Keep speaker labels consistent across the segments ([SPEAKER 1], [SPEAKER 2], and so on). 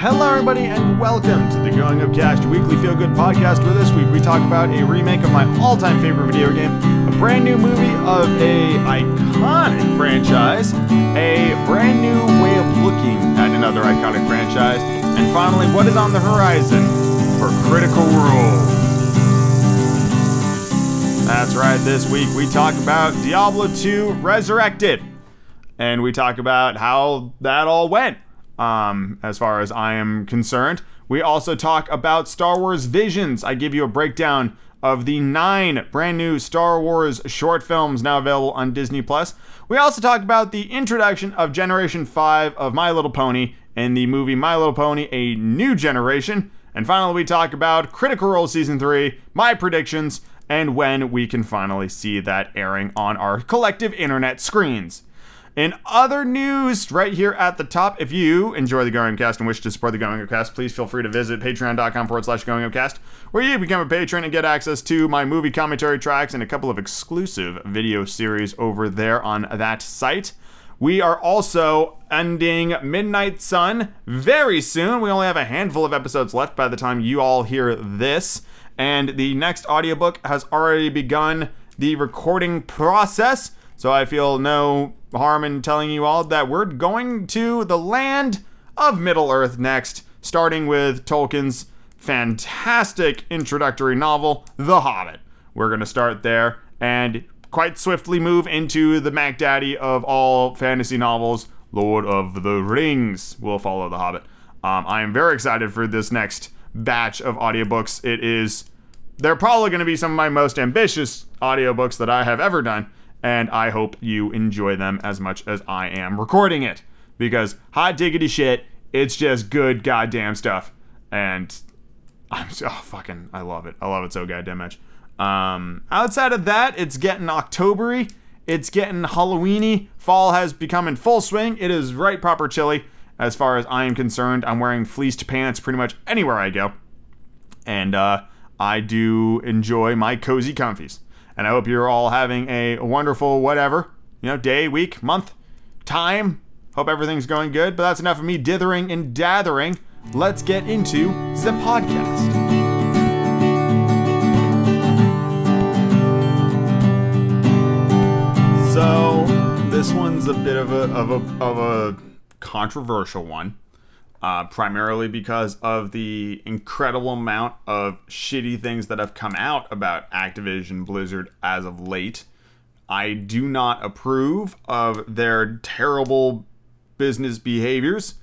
[SPEAKER 1] Hello, everybody, and welcome to the Going Upcast, your weekly feel good podcast. Where this week we talk about a remake of my all time favorite video game, a brand new movie of a iconic franchise, a brand new way of looking at another iconic franchise, and finally, what is on the horizon for Critical Role. That's right, this week we talk about Diablo 2 Resurrected, and we talk about how that all went um, as far as I am concerned. We also talk about Star Wars Visions. I give you a breakdown of the nine brand new Star Wars short films now available on Disney Plus. We also talk about the introduction of Generation 5 of My Little Pony in the movie My Little Pony A New Generation. And finally, we talk about Critical Role Season 3, my predictions, and when we can finally see that airing on our collective internet screens. In other news, right here at the top, if you enjoy the Going Upcast and wish to support the Going Upcast, please feel free to visit patreon.com forward slash Going Upcast, where you become a patron and get access to my movie commentary tracks and a couple of exclusive video series over there on that site. We are also ending Midnight Sun very soon. We only have a handful of episodes left by the time you all hear this. And the next audiobook has already begun the recording process. So I feel no harm in telling you all that we're going to the land of Middle Earth next, starting with Tolkien's fantastic introductory novel, The Hobbit. We're going to start there and quite swiftly move into the Mac Daddy of all fantasy novels, Lord of the Rings. We'll follow The Hobbit. Um, I am very excited for this next batch of audiobooks. It is, they're probably going to be some of my most ambitious audiobooks that I have ever done and I hope you enjoy them as much as I am recording it. Because hot diggity shit, it's just good goddamn stuff. And I'm so oh, fucking I love it. I love it so goddamn much. Um, outside of that, it's getting Octobery. It's getting Halloweeny. Fall has become in full swing. It is right proper chilly as far as I am concerned. I'm wearing fleeced pants pretty much anywhere I go. And uh, I do enjoy my cozy comfies. And I hope you're all having a wonderful whatever, you know, day, week, month, time. Hope everything's going good. But that's enough of me dithering and dathering. Let's get into the podcast. So this one's a bit of a of a of a controversial one uh, primarily because of the incredible amount of shitty things that have come out about Activision Blizzard as of late. I do not approve of their terrible business behaviors,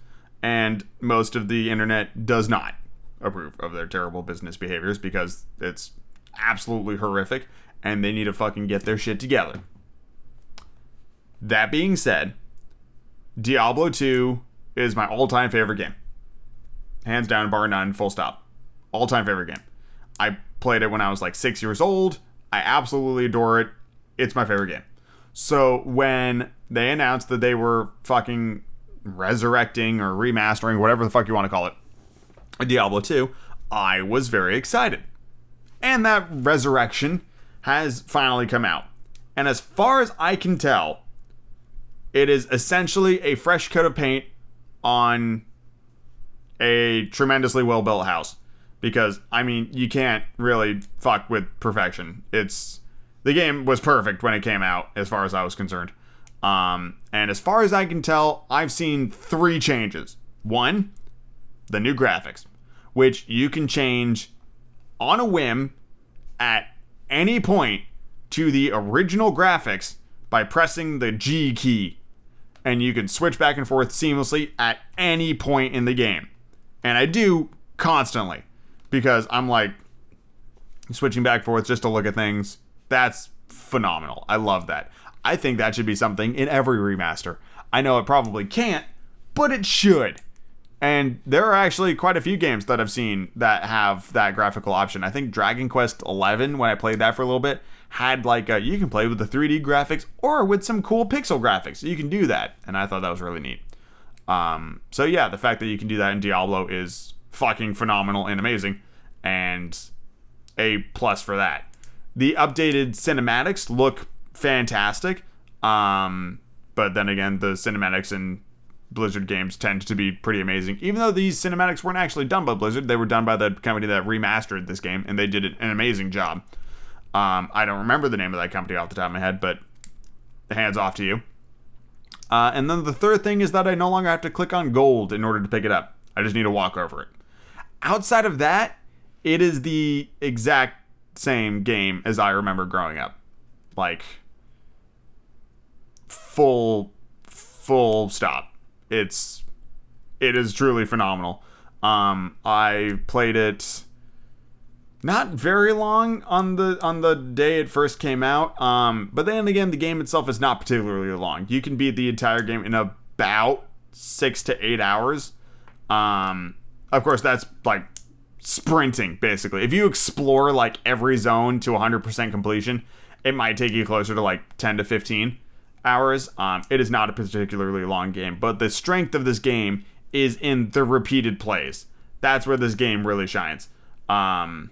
[SPEAKER 1] and most of the internet does not approve of their terrible business behaviors because it's absolutely horrific and they need to fucking get their shit together. That being said, Diablo 2 is my all time favorite game. Hands down, bar none, full stop. All time favorite game. I played it when I was like six years old. I absolutely adore it. It's my favorite game. So when they announced that they were fucking resurrecting or remastering, whatever the fuck you want to call it, Diablo 2, I was very excited. And that resurrection has finally come out. And as far as I can tell, it is essentially a fresh coat of paint on a tremendously well built house because I mean you can't really fuck with perfection. It's the game was perfect when it came out as far as I was concerned. Um, and as far as I can tell, I've seen three changes. One, the new graphics, which you can change on a whim at any point to the original graphics by pressing the G key and you can switch back and forth seamlessly at any point in the game. And I do constantly because I'm like switching back and forth just to look at things. That's phenomenal. I love that. I think that should be something in every remaster. I know it probably can't, but it should. And there are actually quite a few games that I've seen that have that graphical option. I think Dragon Quest XI, when I played that for a little bit, had like a, you can play with the 3D graphics or with some cool pixel graphics. You can do that, and I thought that was really neat. Um, so yeah, the fact that you can do that in Diablo is fucking phenomenal and amazing, and a plus for that. The updated cinematics look fantastic, um, but then again, the cinematics in Blizzard games tend to be pretty amazing. Even though these cinematics weren't actually done by Blizzard, they were done by the company that remastered this game, and they did an amazing job. Um, I don't remember the name of that company off the top of my head, but hands off to you. Uh, and then the third thing is that I no longer have to click on gold in order to pick it up. I just need to walk over it. Outside of that, it is the exact same game as I remember growing up. Like, full, full stop. It's, it is truly phenomenal. Um, I played it not very long on the on the day it first came out. Um, but then again, the game itself is not particularly long. You can beat the entire game in about six to eight hours. Um, of course, that's like sprinting basically. If you explore like every zone to 100% completion, it might take you closer to like 10 to 15 hours. Um, it is not a particularly long game, but the strength of this game is in the repeated plays. That's where this game really shines. Um,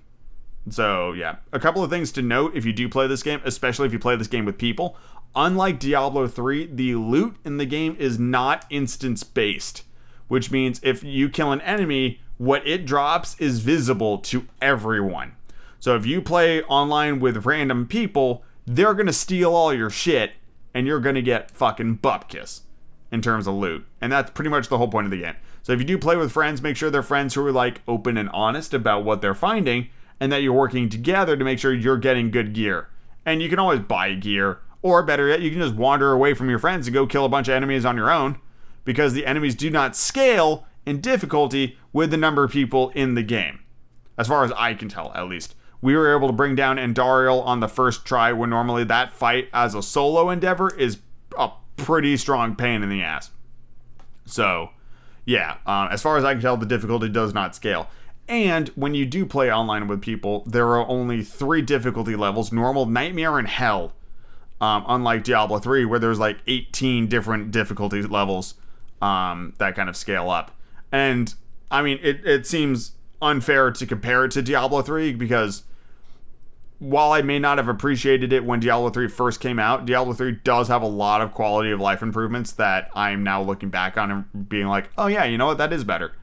[SPEAKER 1] so, yeah, a couple of things to note if you do play this game, especially if you play this game with people. Unlike Diablo 3, the loot in the game is not instance based, which means if you kill an enemy, what it drops is visible to everyone. So, if you play online with random people, they're going to steal all your shit and you're going to get fucking bupkis in terms of loot. And that's pretty much the whole point of the game. So, if you do play with friends, make sure they're friends who are like open and honest about what they're finding and that you're working together to make sure you're getting good gear. And you can always buy gear, or better yet, you can just wander away from your friends and go kill a bunch of enemies on your own because the enemies do not scale in difficulty with the number of people in the game. As far as I can tell, at least. We were able to bring down Andariel on the first try when normally that fight as a solo endeavor is a pretty strong pain in the ass. So, yeah, um, as far as I can tell, the difficulty does not scale. And when you do play online with people, there are only three difficulty levels normal, nightmare, and hell. Um, unlike Diablo 3, where there's like 18 different difficulty levels um, that kind of scale up. And I mean, it, it seems unfair to compare it to Diablo 3 because while I may not have appreciated it when Diablo 3 first came out, Diablo 3 does have a lot of quality of life improvements that I'm now looking back on and being like, oh yeah, you know what, that is better.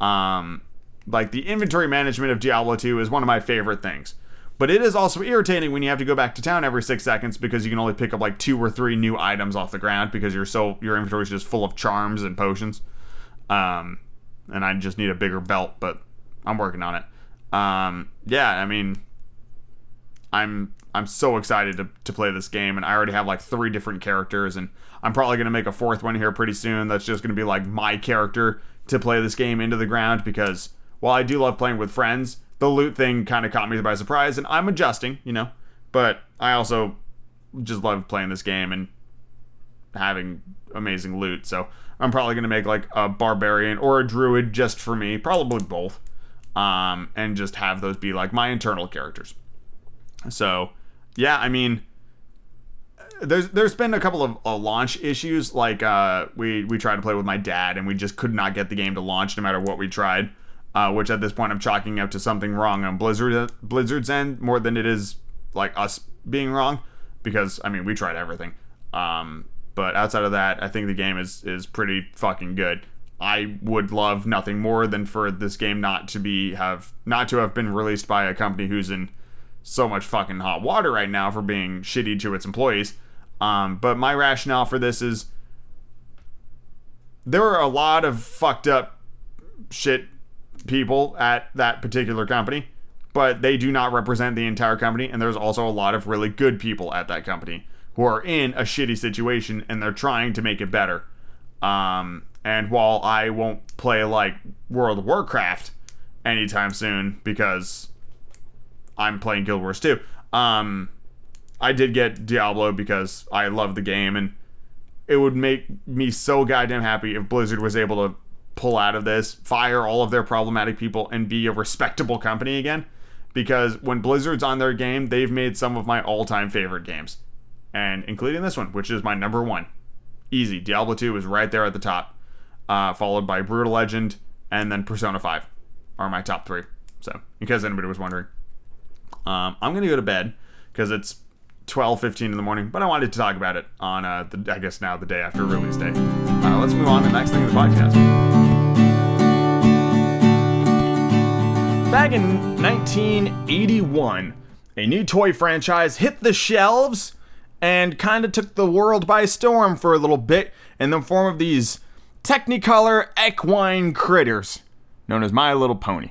[SPEAKER 1] Um, like the inventory management of Diablo 2 is one of my favorite things. But it is also irritating when you have to go back to town every six seconds because you can only pick up like two or three new items off the ground because you're so your inventory is just full of charms and potions. Um, and I just need a bigger belt, but I'm working on it. Um, yeah, I mean, I'm I'm so excited to, to play this game, and I already have like three different characters, and I'm probably gonna make a fourth one here pretty soon. That's just gonna be like my character to play this game into the ground because while I do love playing with friends, the loot thing kind of caught me by surprise, and I'm adjusting, you know. But I also just love playing this game and having amazing loot. So I'm probably gonna make like a barbarian or a druid just for me, probably both, um, and just have those be like my internal characters. So yeah, I mean, there's there's been a couple of uh, launch issues. Like uh, we we tried to play with my dad and we just could not get the game to launch no matter what we tried uh, which at this point I'm chalking up to something wrong on Blizzard Blizzard's end more than it is like us being wrong, because I mean we tried everything. Um, but outside of that, I think the game is is pretty fucking good. I would love nothing more than for this game not to be have not to have been released by a company who's in so much fucking hot water right now for being shitty to its employees. Um, but my rationale for this is there are a lot of fucked up shit people at that particular company, but they do not represent the entire company. And there's also a lot of really good people at that company who are in a shitty situation and they're trying to make it better. Um, and while I won't play like World of Warcraft anytime soon because I'm playing Guild Wars 2, um, I did get Diablo because I love the game and it would make me so goddamn happy if Blizzard was able to pull out of this, fire all of their problematic people, and be a respectable company again. Because when Blizzard's on their game, they've made some of my all time favorite games. And including this one, which is my number one. Easy. Diablo 2 is right there at the top, uh, followed by Brutal Legend, and then Persona 5 are my top three. So, in case anybody was wondering, um, I'm going to go to bed because it's 12, 15 in the morning, but I wanted to talk about it on, uh, the, I guess now the day after release day. Uh, let's move on to the next thing in the podcast. Back in 1981, a new toy franchise hit the shelves and kind of took the world by storm for a little bit in the form of these Technicolor equine critters known as My Little Pony.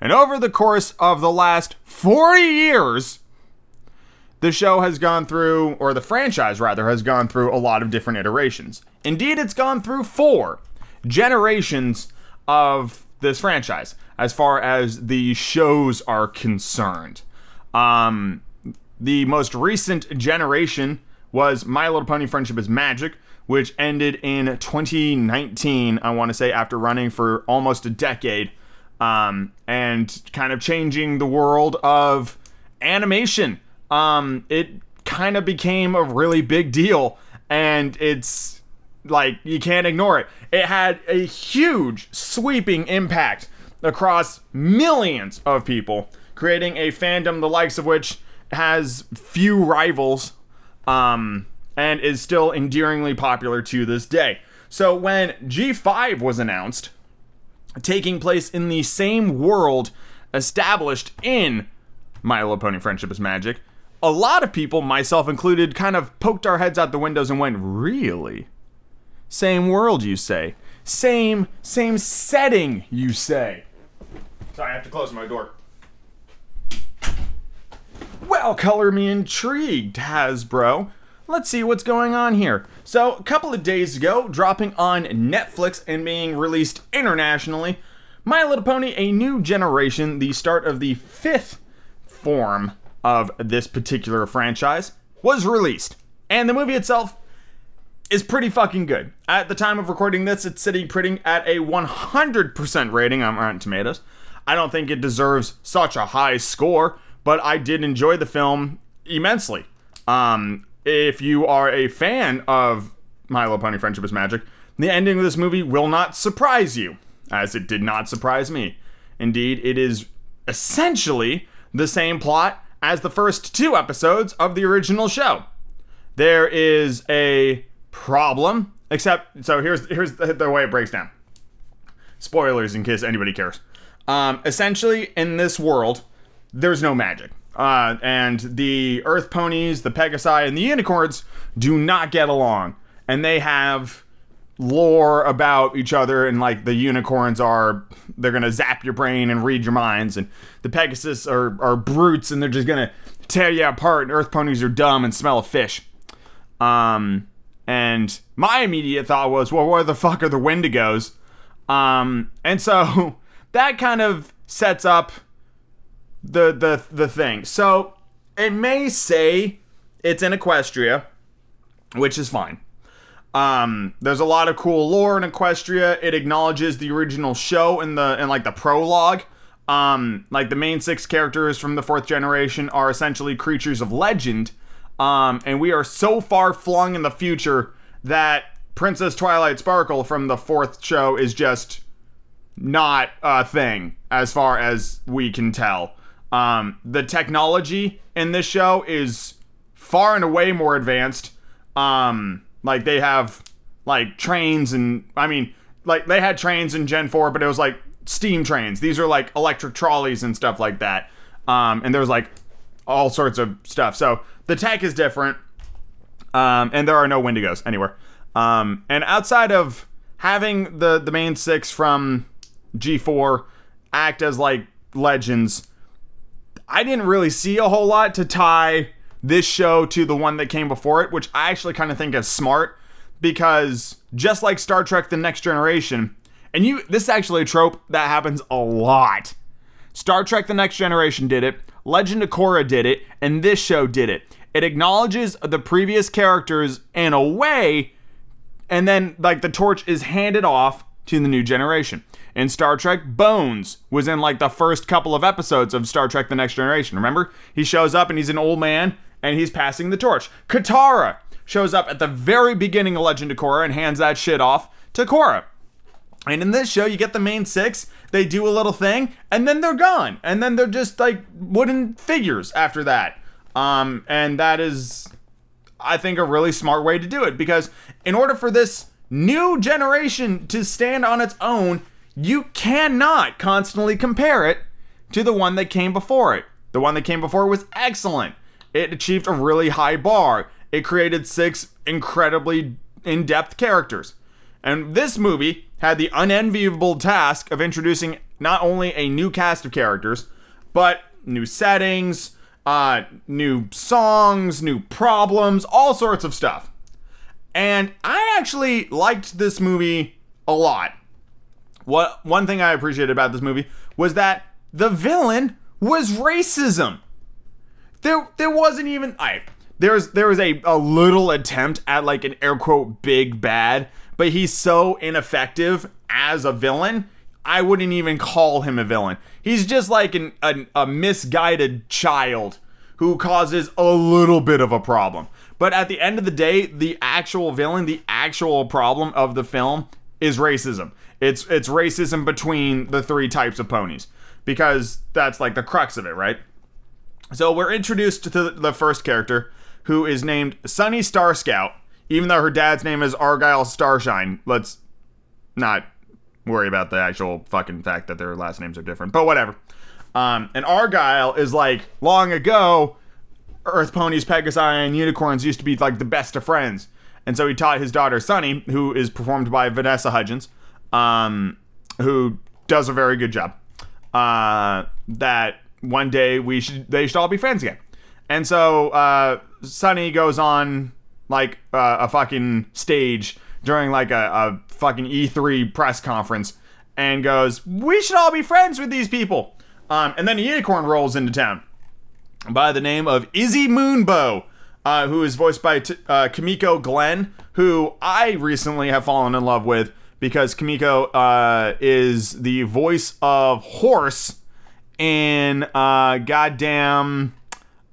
[SPEAKER 1] And over the course of the last 40 years, the show has gone through, or the franchise rather, has gone through a lot of different iterations. Indeed, it's gone through four generations of this franchise as far as the shows are concerned. Um, the most recent generation was My Little Pony Friendship is Magic, which ended in 2019, I want to say, after running for almost a decade um, and kind of changing the world of animation. Um, it kind of became a really big deal, and it's like you can't ignore it. It had a huge, sweeping impact across millions of people, creating a fandom the likes of which has few rivals. Um, and is still endearingly popular to this day. So when G5 was announced, taking place in the same world established in My Little Pony Friendship is Magic, a lot of people, myself included, kind of poked our heads out the windows and went, "Really? Same world, you say? Same same setting, you say?" Sorry, I have to close my door. Well, color me intrigued, Hasbro. Let's see what's going on here. So, a couple of days ago, dropping on Netflix and being released internationally, My Little Pony A New Generation, the start of the fifth form of this particular franchise, was released. And the movie itself is pretty fucking good. At the time of recording this, it's sitting pretty at a 100% rating on Rotten Tomatoes. I don't think it deserves such a high score, but I did enjoy the film immensely. Um, if you are a fan of My Little Pony Friendship is Magic, the ending of this movie will not surprise you, as it did not surprise me. Indeed, it is essentially the same plot as the first two episodes of the original show. There is a problem, except so here's here's the, the way it breaks down. Spoilers in case anybody cares. Um, essentially, in this world, there's no magic. Uh, and the Earth ponies, the Pegasi, and the unicorns do not get along. And they have lore about each other and like the unicorns are they're gonna zap your brain and read your minds and the pegasus are, are brutes and they're just gonna tear you apart and earth ponies are dumb and smell of fish um and my immediate thought was well where the fuck are the wendigos um and so that kind of sets up the the the thing. So it may say it's in Equestria, which is fine. Um, there's a lot of cool lore in Equestria. It acknowledges the original show in the in like the prologue. Um, like the main six characters from the fourth generation are essentially creatures of legend. Um, and we are so far flung in the future that Princess Twilight Sparkle from the fourth show is just not a thing as far as we can tell. Um, the technology in this show is far and away more advanced. Um, like they have like trains and I mean, like they had trains in Gen 4, but it was like steam trains. These are like electric trolleys and stuff like that. Um, and there's like all sorts of stuff. So the tech is different. Um, and there are no Wendigos anywhere. Um, and outside of having the the main six from G4 act as like legends, I didn't really see a whole lot to tie this show to the one that came before it, which I actually kind of think is smart because just like Star Trek The Next Generation, and you this is actually a trope that happens a lot. Star Trek The Next Generation did it, Legend of Korra did it, and this show did it. It acknowledges the previous characters in a way, and then like the torch is handed off to the new generation in Star Trek, Bones was in like the first couple of episodes of Star Trek The Next Generation. Remember? He shows up and he's an old man and he's passing the torch. Katara shows up at the very beginning of Legend of Korra and hands that shit off to Korra. And in this show, you get the main six, they do a little thing, and then they're gone. And then they're just like wooden figures after that. Um, and that is, I think, a really smart way to do it because in order for this new generation to stand on its own, you cannot constantly compare it to the one that came before it. The one that came before was excellent. It achieved a really high bar. It created six incredibly in depth characters. And this movie had the unenviable task of introducing not only a new cast of characters, but new settings, uh, new songs, new problems, all sorts of stuff. And I actually liked this movie a lot. What one thing I appreciated about this movie was that the villain was racism. There there wasn't even I there's there was a, a little attempt at like an air quote big bad, but he's so ineffective as a villain. I wouldn't even call him a villain. He's just like an, an a misguided child who causes a little bit of a problem. But at the end of the day, the actual villain, the actual problem of the film is racism. It's it's racism between the three types of ponies because that's like the crux of it, right? So we're introduced to the first character who is named Sunny Star Scout, even though her dad's name is Argyle Starshine. Let's not worry about the actual fucking fact that their last names are different, but whatever. Um, and Argyle is like long ago, Earth ponies, Pegasi, and unicorns used to be like the best of friends. And so he taught his daughter Sunny, who is performed by Vanessa Hudgens, um, who does a very good job. Uh, that one day we should they should all be friends again. And so uh, Sunny goes on like uh, a fucking stage during like a, a fucking E3 press conference and goes, "We should all be friends with these people." Um, and then a unicorn rolls into town by the name of Izzy Moonbow, uh, who is voiced by t- uh, Kimiko Glenn, who I recently have fallen in love with because Kimiko uh, is the voice of Horse in uh, goddamn.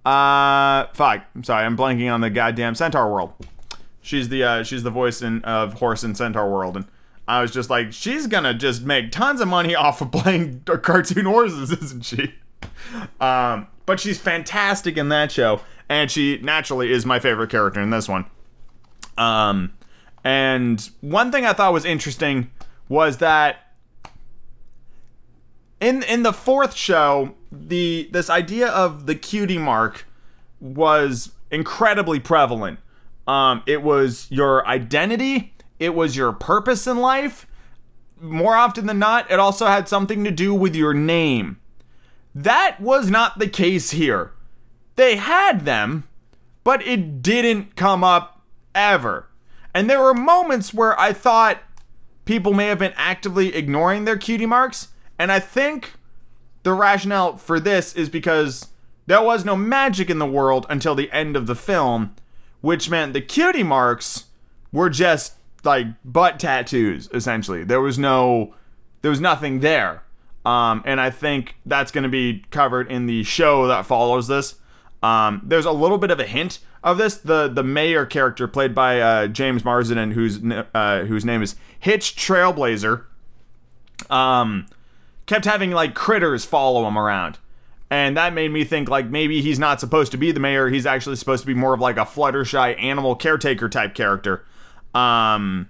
[SPEAKER 1] Uh, fuck. I'm sorry, I'm blanking on the goddamn Centaur World. She's the uh, she's the voice in of Horse in Centaur World, and I was just like, she's gonna just make tons of money off of playing cartoon horses, isn't she? Um, but she's fantastic in that show, and she naturally is my favorite character in this one. Um, and one thing I thought was interesting was that in in the fourth show, the this idea of the cutie mark was incredibly prevalent. Um, it was your identity, it was your purpose in life. More often than not, it also had something to do with your name. That was not the case here. They had them, but it didn't come up ever. And there were moments where I thought people may have been actively ignoring their cutie marks. And I think the rationale for this is because there was no magic in the world until the end of the film, which meant the cutie marks were just like butt tattoos, essentially. There was no, there was nothing there. Um, and I think that's going to be covered in the show that follows this. Um, there's a little bit of a hint of this. The the mayor character played by uh, James Marsden, whose uh, whose name is Hitch Trailblazer, um, kept having like critters follow him around, and that made me think like maybe he's not supposed to be the mayor. He's actually supposed to be more of like a Fluttershy animal caretaker type character, um,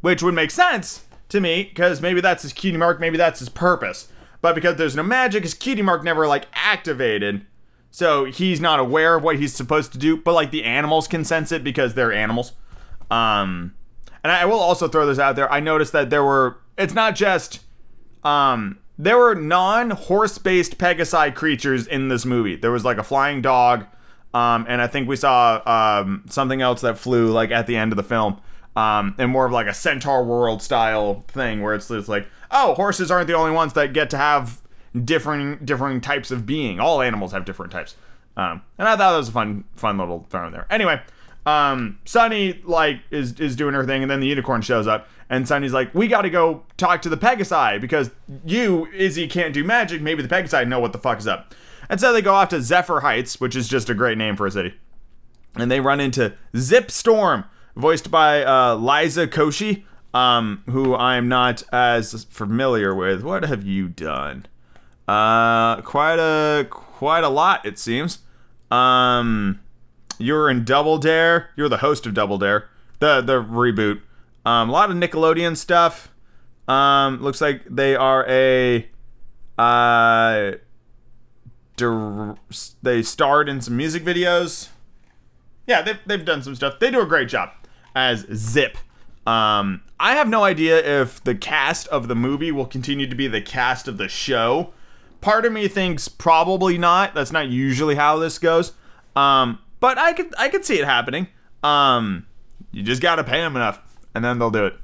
[SPEAKER 1] which would make sense to me because maybe that's his cutie mark, maybe that's his purpose. But because there's no magic, his cutie mark never like activated so he's not aware of what he's supposed to do, but like the animals can sense it because they're animals. Um, and I will also throw this out there. I noticed that there were. It's not just. Um, there were non-horse-based Pegasi creatures in this movie. There was like a flying dog, um, and I think we saw um, something else that flew like at the end of the film, um, and more of like a Centaur World style thing where it's like, oh, horses aren't the only ones that get to have different different types of being. All animals have different types. Um, and I thought that was a fun fun little throw in there. Anyway, um, Sunny like is is doing her thing, and then the unicorn shows up, and Sunny's like, "We got to go talk to the Pegasi because you Izzy can't do magic. Maybe the Pegasi know what the fuck is up." And so they go off to Zephyr Heights, which is just a great name for a city, and they run into Zip Storm, voiced by uh, Liza Koshy, um, who I'm not as familiar with. What have you done? Uh, quite a quite a lot it seems. Um, you're in Double Dare. You're the host of Double Dare, the the reboot. Um, a lot of Nickelodeon stuff. Um, looks like they are a uh, they starred in some music videos. Yeah, they've, they've done some stuff. They do a great job as Zip. Um, I have no idea if the cast of the movie will continue to be the cast of the show. Part of me thinks probably not. That's not usually how this goes. Um, but I could I could see it happening. Um, you just gotta pay them enough, and then they'll do it.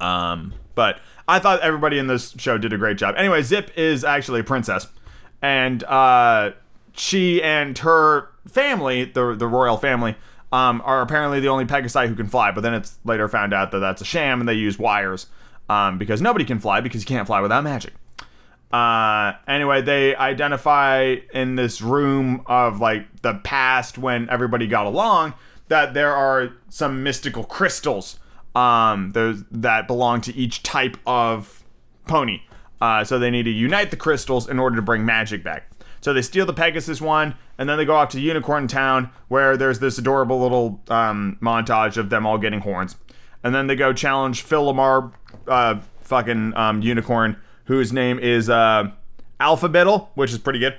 [SPEAKER 1] Um, but I thought everybody in this show did a great job. Anyway, Zip is actually a princess, and uh, she and her family, the the royal family, um, are apparently the only Pegasi who can fly. But then it's later found out that that's a sham, and they use wires um, because nobody can fly because you can't fly without magic. Uh, anyway, they identify in this room of like the past when everybody got along that there are some mystical crystals um, that belong to each type of pony. Uh, so they need to unite the crystals in order to bring magic back. So they steal the Pegasus one, and then they go off to Unicorn Town, where there's this adorable little um, montage of them all getting horns. And then they go challenge Phil LaMarr, uh, fucking um, unicorn, whose name is uh, Alphabeetle, which is pretty good,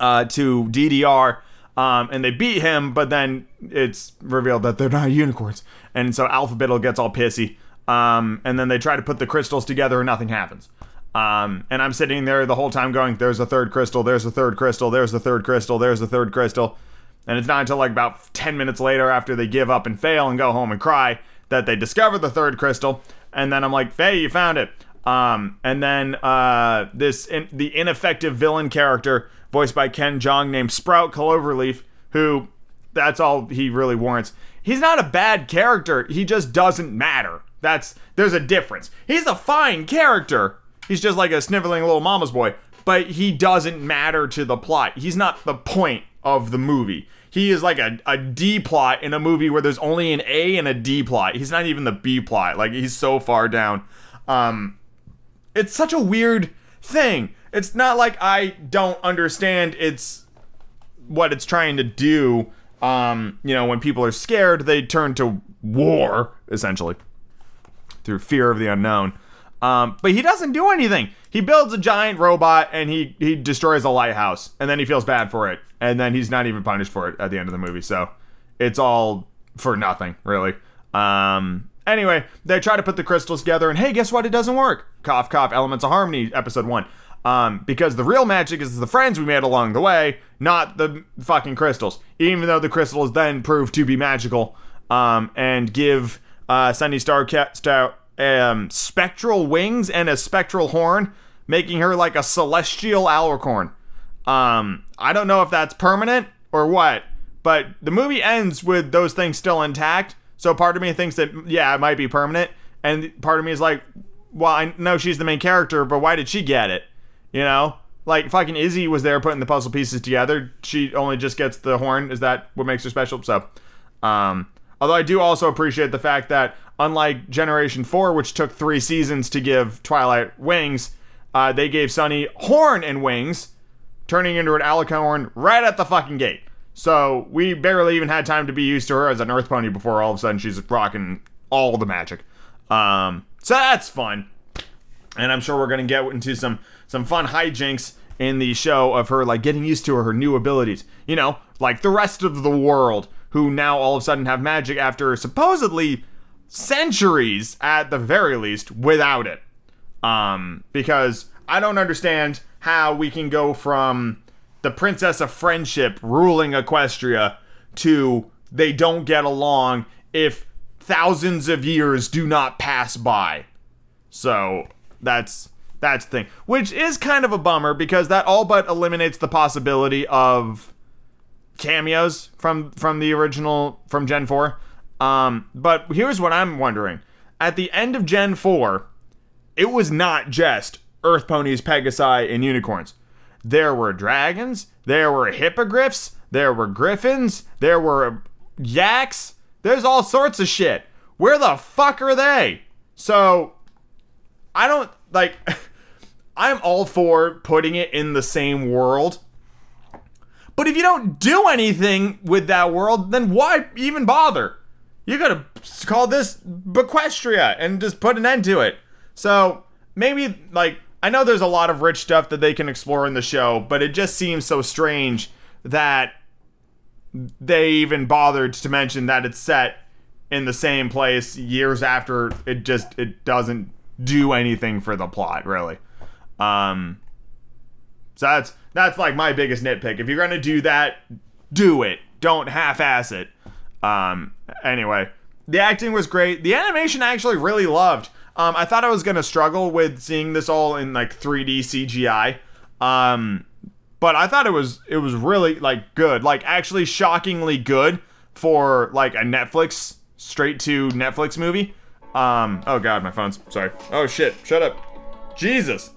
[SPEAKER 1] uh, to DDR. Um, and they beat him, but then it's revealed that they're not unicorns. And so Alphabeetle gets all pissy. Um, and then they try to put the crystals together and nothing happens. Um, and I'm sitting there the whole time going, there's a third crystal, there's a third crystal, there's a third crystal, there's a third crystal. And it's not until like about 10 minutes later after they give up and fail and go home and cry that they discover the third crystal. And then I'm like, Faye, you found it. Um, and then uh, this in, the ineffective villain character voiced by Ken Jeong named Sprout Cloverleaf, who that's all he really warrants. He's not a bad character. He just doesn't matter. That's there's a difference. He's a fine character. He's just like a sniveling little mama's boy, but he doesn't matter to the plot. He's not the point of the movie. He is like a, a D plot in a movie where there's only an A and a D plot. He's not even the B plot. Like he's so far down. Um, it's such a weird thing. It's not like I don't understand it's what it's trying to do. Um, you know, when people are scared, they turn to war, essentially, through fear of the unknown. Um, but he doesn't do anything. He builds a giant robot and he he destroys a lighthouse, and then he feels bad for it, and then he's not even punished for it at the end of the movie. So it's all for nothing, really. Um, anyway, they try to put the crystals together, and hey, guess what? It doesn't work. Cough, cough. Elements of Harmony, episode one. Um, because the real magic is the friends we made along the way, not the fucking crystals. Even though the crystals then prove to be magical, um, and give uh, Sunny Star Star um, spectral wings and a spectral horn, making her like a celestial alicorn. Um, I don't know if that's permanent or what, but the movie ends with those things still intact. So part of me thinks that yeah, it might be permanent, and part of me is like, well, I know she's the main character, but why did she get it? You know, like fucking Izzy was there putting the puzzle pieces together. She only just gets the horn. Is that what makes her special? So, um, although I do also appreciate the fact that unlike Generation Four, which took three seasons to give Twilight wings, uh, they gave Sunny horn and wings, turning into an alicorn right at the fucking gate. So we barely even had time to be used to her as an Earth Pony before all of a sudden she's rocking all the magic. Um, so that's fun, and I'm sure we're gonna get into some some fun hijinks in the show of her like getting used to her new abilities. You know, like the rest of the world who now all of a sudden have magic after supposedly centuries at the very least without it. Um, because I don't understand how we can go from the princess of friendship ruling Equestria to they don't get along if thousands of years do not pass by. So that's that's the thing, which is kind of a bummer because that all but eliminates the possibility of cameos from from the original from Gen 4. Um, but here's what I'm wondering. At the end of Gen 4, it was not just Earth ponies, Pegasi, and unicorns. There were dragons, there were hippogriffs, there were griffins, there were yaks. There's all sorts of shit. Where the fuck are they? So, I don't like. I'm all for putting it in the same world, But if you don't do anything with that world, then why even bother? You gotta call this Bequestria and just put an end to it. So maybe, like, I know there's a lot of rich stuff that they can explore in the show, but it just seems so strange that they even bothered to mention that it's set in the same place years after it just it doesn't do anything for the plot really. Um so that's that's like my biggest nitpick. If you're gonna do that do it. Don't half-ass it. Um anyway the acting was great. The animation I actually really loved um i thought i was gonna struggle with seeing this all in like 3d cgi um but I thought it was it was really like good, like actually shockingly good for like a Netflix straight to Netflix movie. Um, oh god, my phone's sorry. Oh shit, shut up. Jesus.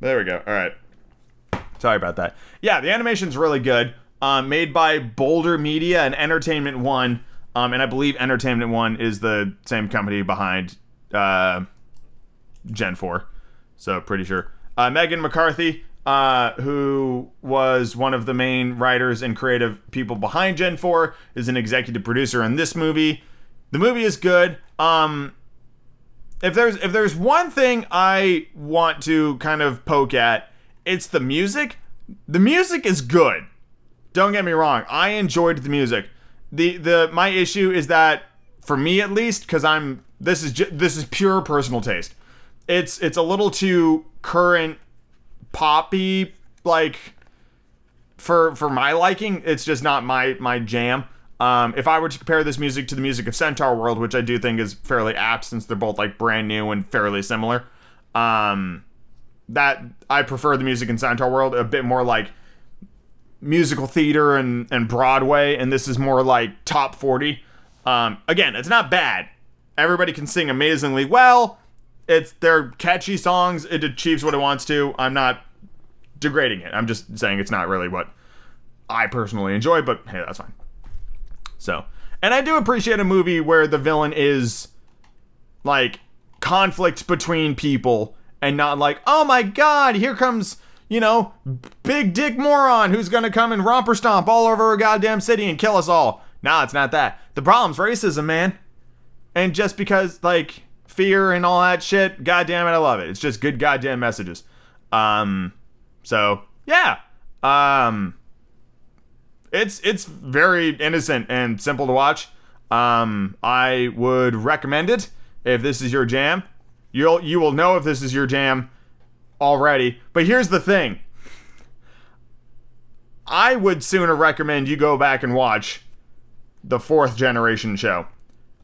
[SPEAKER 1] There we go. All right. Sorry about that. Yeah, the animation's really good. Um, made by Boulder Media and Entertainment One. Um, and I believe Entertainment One is the same company behind uh, Gen 4. So pretty sure. Uh, Meghan McCarthy, uh, who was one of the main writers and creative people behind Gen 4, is an executive producer on this movie. The movie is good. Um, if there's if there's one thing I want to kind of poke at, it's the music. The music is good. Don't get me wrong. I enjoyed the music. The the my issue is that for me at least cuz I'm this is ju- this is pure personal taste. It's it's a little too current poppy like for for my liking it's just not my my jam um, if I were to compare this music to the music of Centaur World, which I do think is fairly apt since they're both like brand new and fairly similar, um, that I prefer the music in Centaur World a bit more like musical theater and, and Broadway, and this is more like top 40. Um, again, it's not bad. Everybody can sing amazingly well. It's they're catchy songs. It achieves what it wants to. I'm not degrading it. I'm just saying it's not really what I personally enjoy, but hey, that's fine. So, and I do appreciate a movie where the villain is like conflict between people and not like, oh my god, here comes, you know, big dick moron who's gonna come and romper stomp all over a goddamn city and kill us all. Nah, it's not that. The problem's racism, man. And just because, like, fear and all that shit, goddamn it, I love it. It's just good goddamn messages. Um, so yeah. Um, it's it's very innocent and simple to watch. Um, I would recommend it if this is your jam. You'll you will know if this is your jam already. But here's the thing. I would sooner recommend you go back and watch the fourth generation show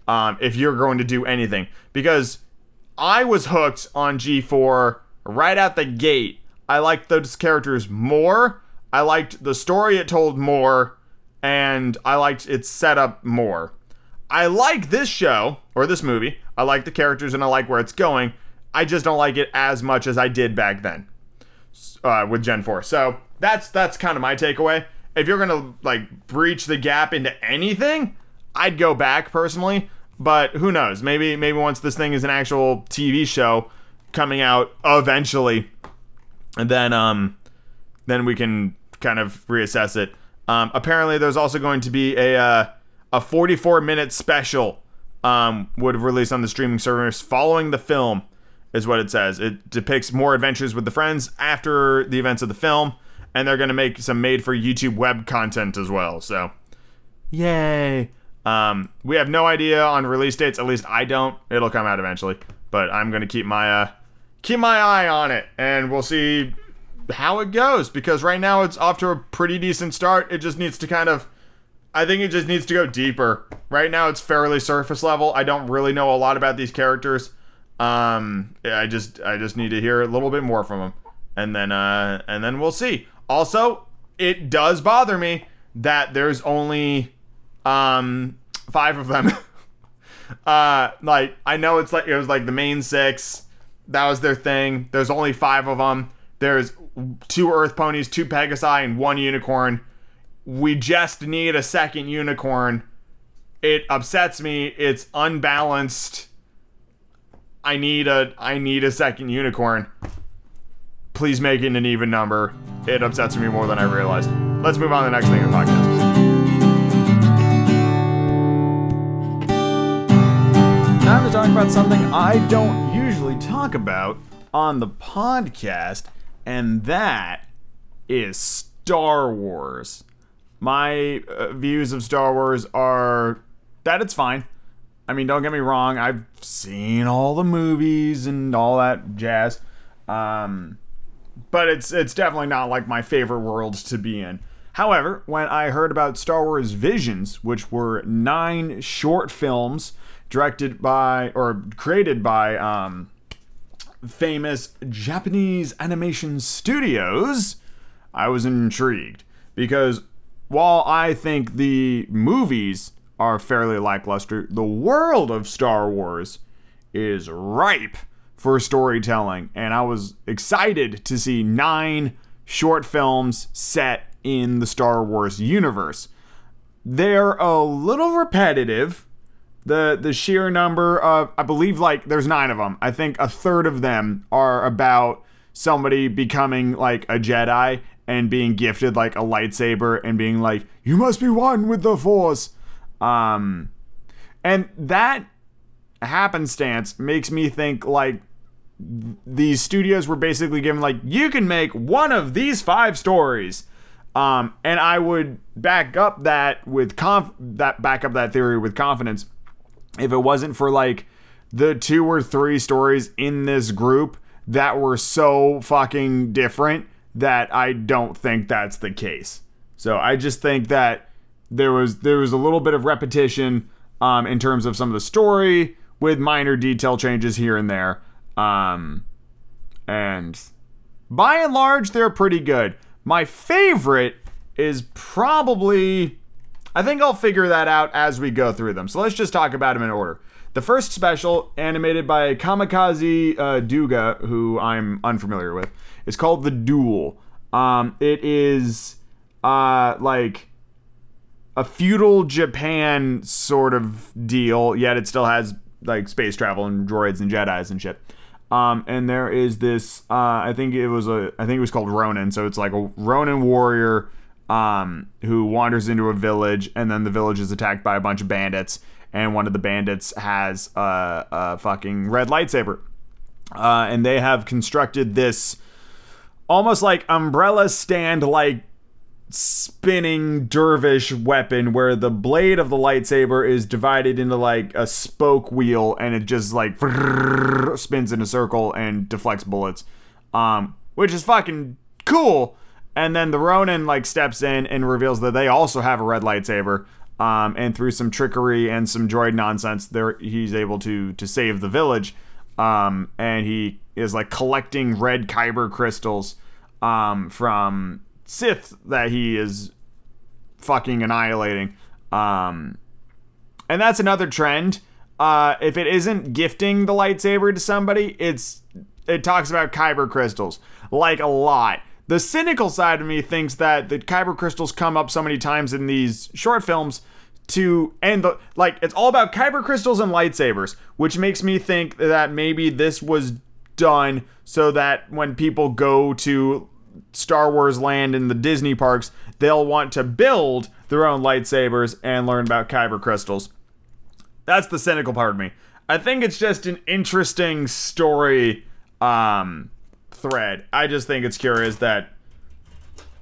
[SPEAKER 1] um, if you're going to do anything because I was hooked on G4 right out the gate. I liked those characters more I liked the story it told more, and I liked its setup more. I like this show, or this movie. I like the characters and I like where it's going. I just don't like it as much as I did back then uh, with Gen 4. So that's that's kind of my takeaway. If you're gonna like breach the gap into anything, I'd go back personally. But who knows? Maybe maybe once this thing is an actual TV show coming out eventually, and then um then we can kind of reassess it. Um, apparently, there's also going to be a uh, a 44 minute special um, would release on the streaming service following the film, is what it says. It depicts more adventures with the friends after the events of the film, and they're going to make some made for YouTube web content as well. So, yay! Um, we have no idea on release dates. At least I don't. It'll come out eventually, but I'm going to keep my uh, keep my eye on it, and we'll see how it goes because right now it's off to a pretty decent start. It just needs to kind of I think it just needs to go deeper. Right now it's fairly surface level. I don't really know a lot about these characters. Um I just I just need to hear a little bit more from them. And then uh and then we'll see. Also, it does bother me that there's only um 5 of them. uh like I know it's like it was like the main 6. That was their thing. There's only 5 of them. There's two Earth ponies, two Pegasi, and one unicorn. We just need a second unicorn. It upsets me. It's unbalanced. I need a I need a second unicorn. please make it an even number. It upsets me more than I realized. Let's move on to the next thing in the podcast. Time to talk about something I don't usually talk about on the podcast, and that is Star Wars. My uh, views of Star Wars are that it's fine. I mean, don't get me wrong, I've seen all the movies and all that jazz. Um, but it's it's definitely not like my favorite worlds to be in. However, when I heard about Star Wars Visions, which were nine short films directed by or created by um, famous Japanese animation studios, I was intrigued because while I think the movies are fairly lackluster, the world of Star Wars is ripe for storytelling, and I was excited to see nine short films set in the Star Wars universe. They're a little repetitive. The the sheer number of I believe like there's nine of them. I think a third of them are about somebody becoming like a Jedi and being gifted like a lightsaber and being like, "You must be one with the Force." Um, and that happenstance makes me think like these studios were basically given like you can make one of these five stories. Um, and i would back up that with conf that back up that theory with confidence. If it wasn't for like the two or three stories in this group that were so fucking different that i don't think that's the case. So i just think that there was there was a little bit of repetition um, in terms of some of the story with minor detail changes here and there um, and by and large, they're pretty good. My favorite is probably. I think I'll figure that out as we go through them. So let's just talk about them in order. The first special, animated by Kamikaze uh, Douga, who I'm unfamiliar with, is called The Duel. Um, it is uh, like a feudal Japan sort of deal, yet it still has like space travel and droids and Jedi's and shit. Um, and there is this, uh, I think it was a, I think it was called Ronin. So it's like a Ronin warrior um, who wanders into a village, and then the village is attacked by a bunch of bandits, and one of the bandits has a, a fucking red lightsaber, uh, and they have constructed this almost like umbrella stand like spinning dervish weapon where the blade of the lightsaber is divided into like a spoke wheel and it just like spins in a circle and deflects bullets. Um which is fucking cool. And then the ronin like steps in and reveals that they also have a red lightsaber. Um and through some trickery and some droid nonsense there he's able to to save the village. Um and he is like collecting red kyber crystals um from Sith that he is fucking annihilating. Um, and that's another trend. Uh, if it isn't gifting the lightsaber to somebody, it's it talks about kyber crystals like a lot. The cynical side of me thinks that the kyber crystals come up so many times in these short films to end the like it's all about kyber crystals and lightsabers, which makes me think that maybe this was done so that when people go to Star Wars land in the Disney parks, they'll want to build their own lightsabers and learn about kyber crystals. That's the cynical part of me. I think it's just an interesting story um, thread. I just think it's curious that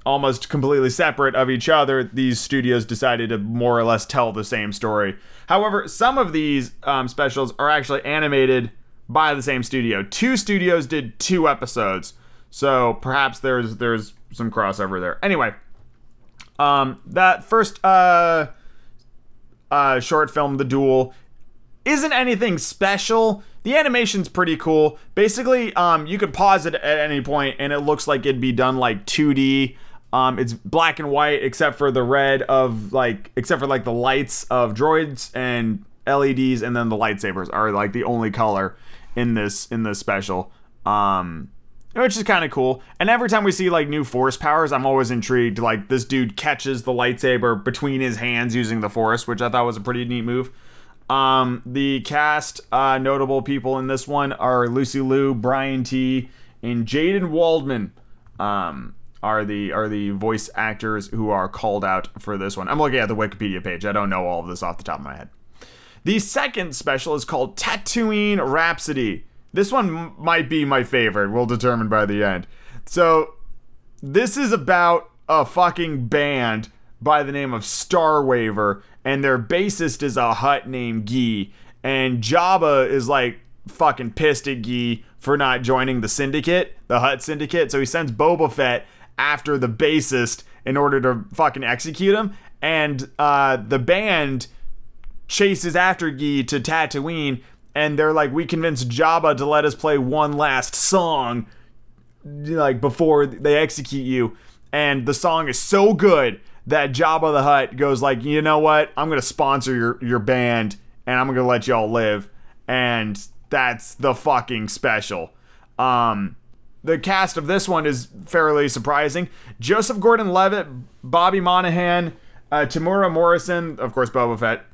[SPEAKER 1] almost completely separate of each other, these studios decided to more or less tell the same story. However, some of these um, specials are actually animated by the same studio. Two studios did two episodes. So perhaps there's there's some crossover there. Anyway, um, that first uh, uh, short film, The Duel, isn't anything special. The animation's pretty cool. Basically, um, you could pause it at any point, and it looks like it'd be done like 2D. Um, it's black and white except for the red of like, except for like the lights of droids and LEDs, and then the lightsabers are like the only color in this in this special. Um, which is kind of cool. And every time we see like new force powers, I'm always intrigued. Like this dude catches the lightsaber between his hands using the force, which I thought was a pretty neat move. Um, the cast uh, notable people in this one are Lucy Liu, Brian Tee, and Jaden Waldman um, are the are the voice actors who are called out for this one. I'm looking at the Wikipedia page. I don't know all of this off the top of my head. The second special is called Tatooine Rhapsody. This one might be my favorite. We'll determine by the end. So, this is about a fucking band by the name of Starwaver, and their bassist is a Hutt named Gee. And Jabba is like fucking pissed at Gee for not joining the syndicate, the Hutt syndicate. So he sends Boba Fett after the bassist in order to fucking execute him. And uh, the band chases after Gee to Tatooine, and they're like, "We convinced Jabba to let us play one last song, like before they execute you." And the song is so good that Jabba the Hutt goes like, "You know what? I'm gonna sponsor your your band, and I'm gonna let y'all live." And that's the fucking special. Um, the cast of this one is fairly surprising. Joseph Gordon-Levitt, Bobby Moynihan, uh, Temuera Morrison, of course, Boba Fett,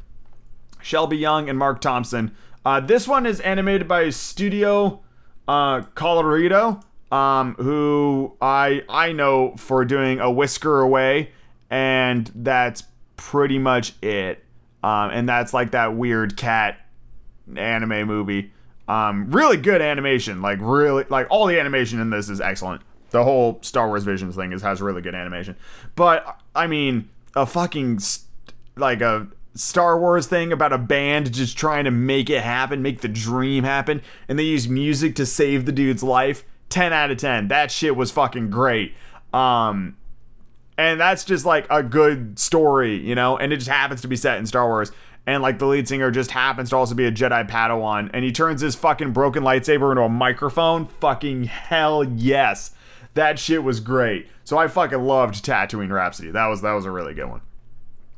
[SPEAKER 1] Shelby Young, and Marc Thompson. Uh, this one is animated by Studio uh, Colorido, um, who I I know for doing a Whisker Away, and that's pretty much it. Um, and that's like that weird cat anime movie. Um, really good animation, like really, like all the animation in this is excellent. The whole Star Wars Visions thing is has really good animation, but I mean, a fucking st- like a Star Wars thing about a band just trying to make it happen, make the dream happen, and they use music to save the dude's life. 10 out of 10. That shit was fucking great. Um, and that's just like a good story, you know, and it just happens to be set in Star Wars. And like the lead singer just happens to also be a Jedi Padawan, and he turns his fucking broken lightsaber into a microphone. Fucking hell yes. That shit was great. So I fucking loved Tatooine Rhapsody. That was that was a really good one.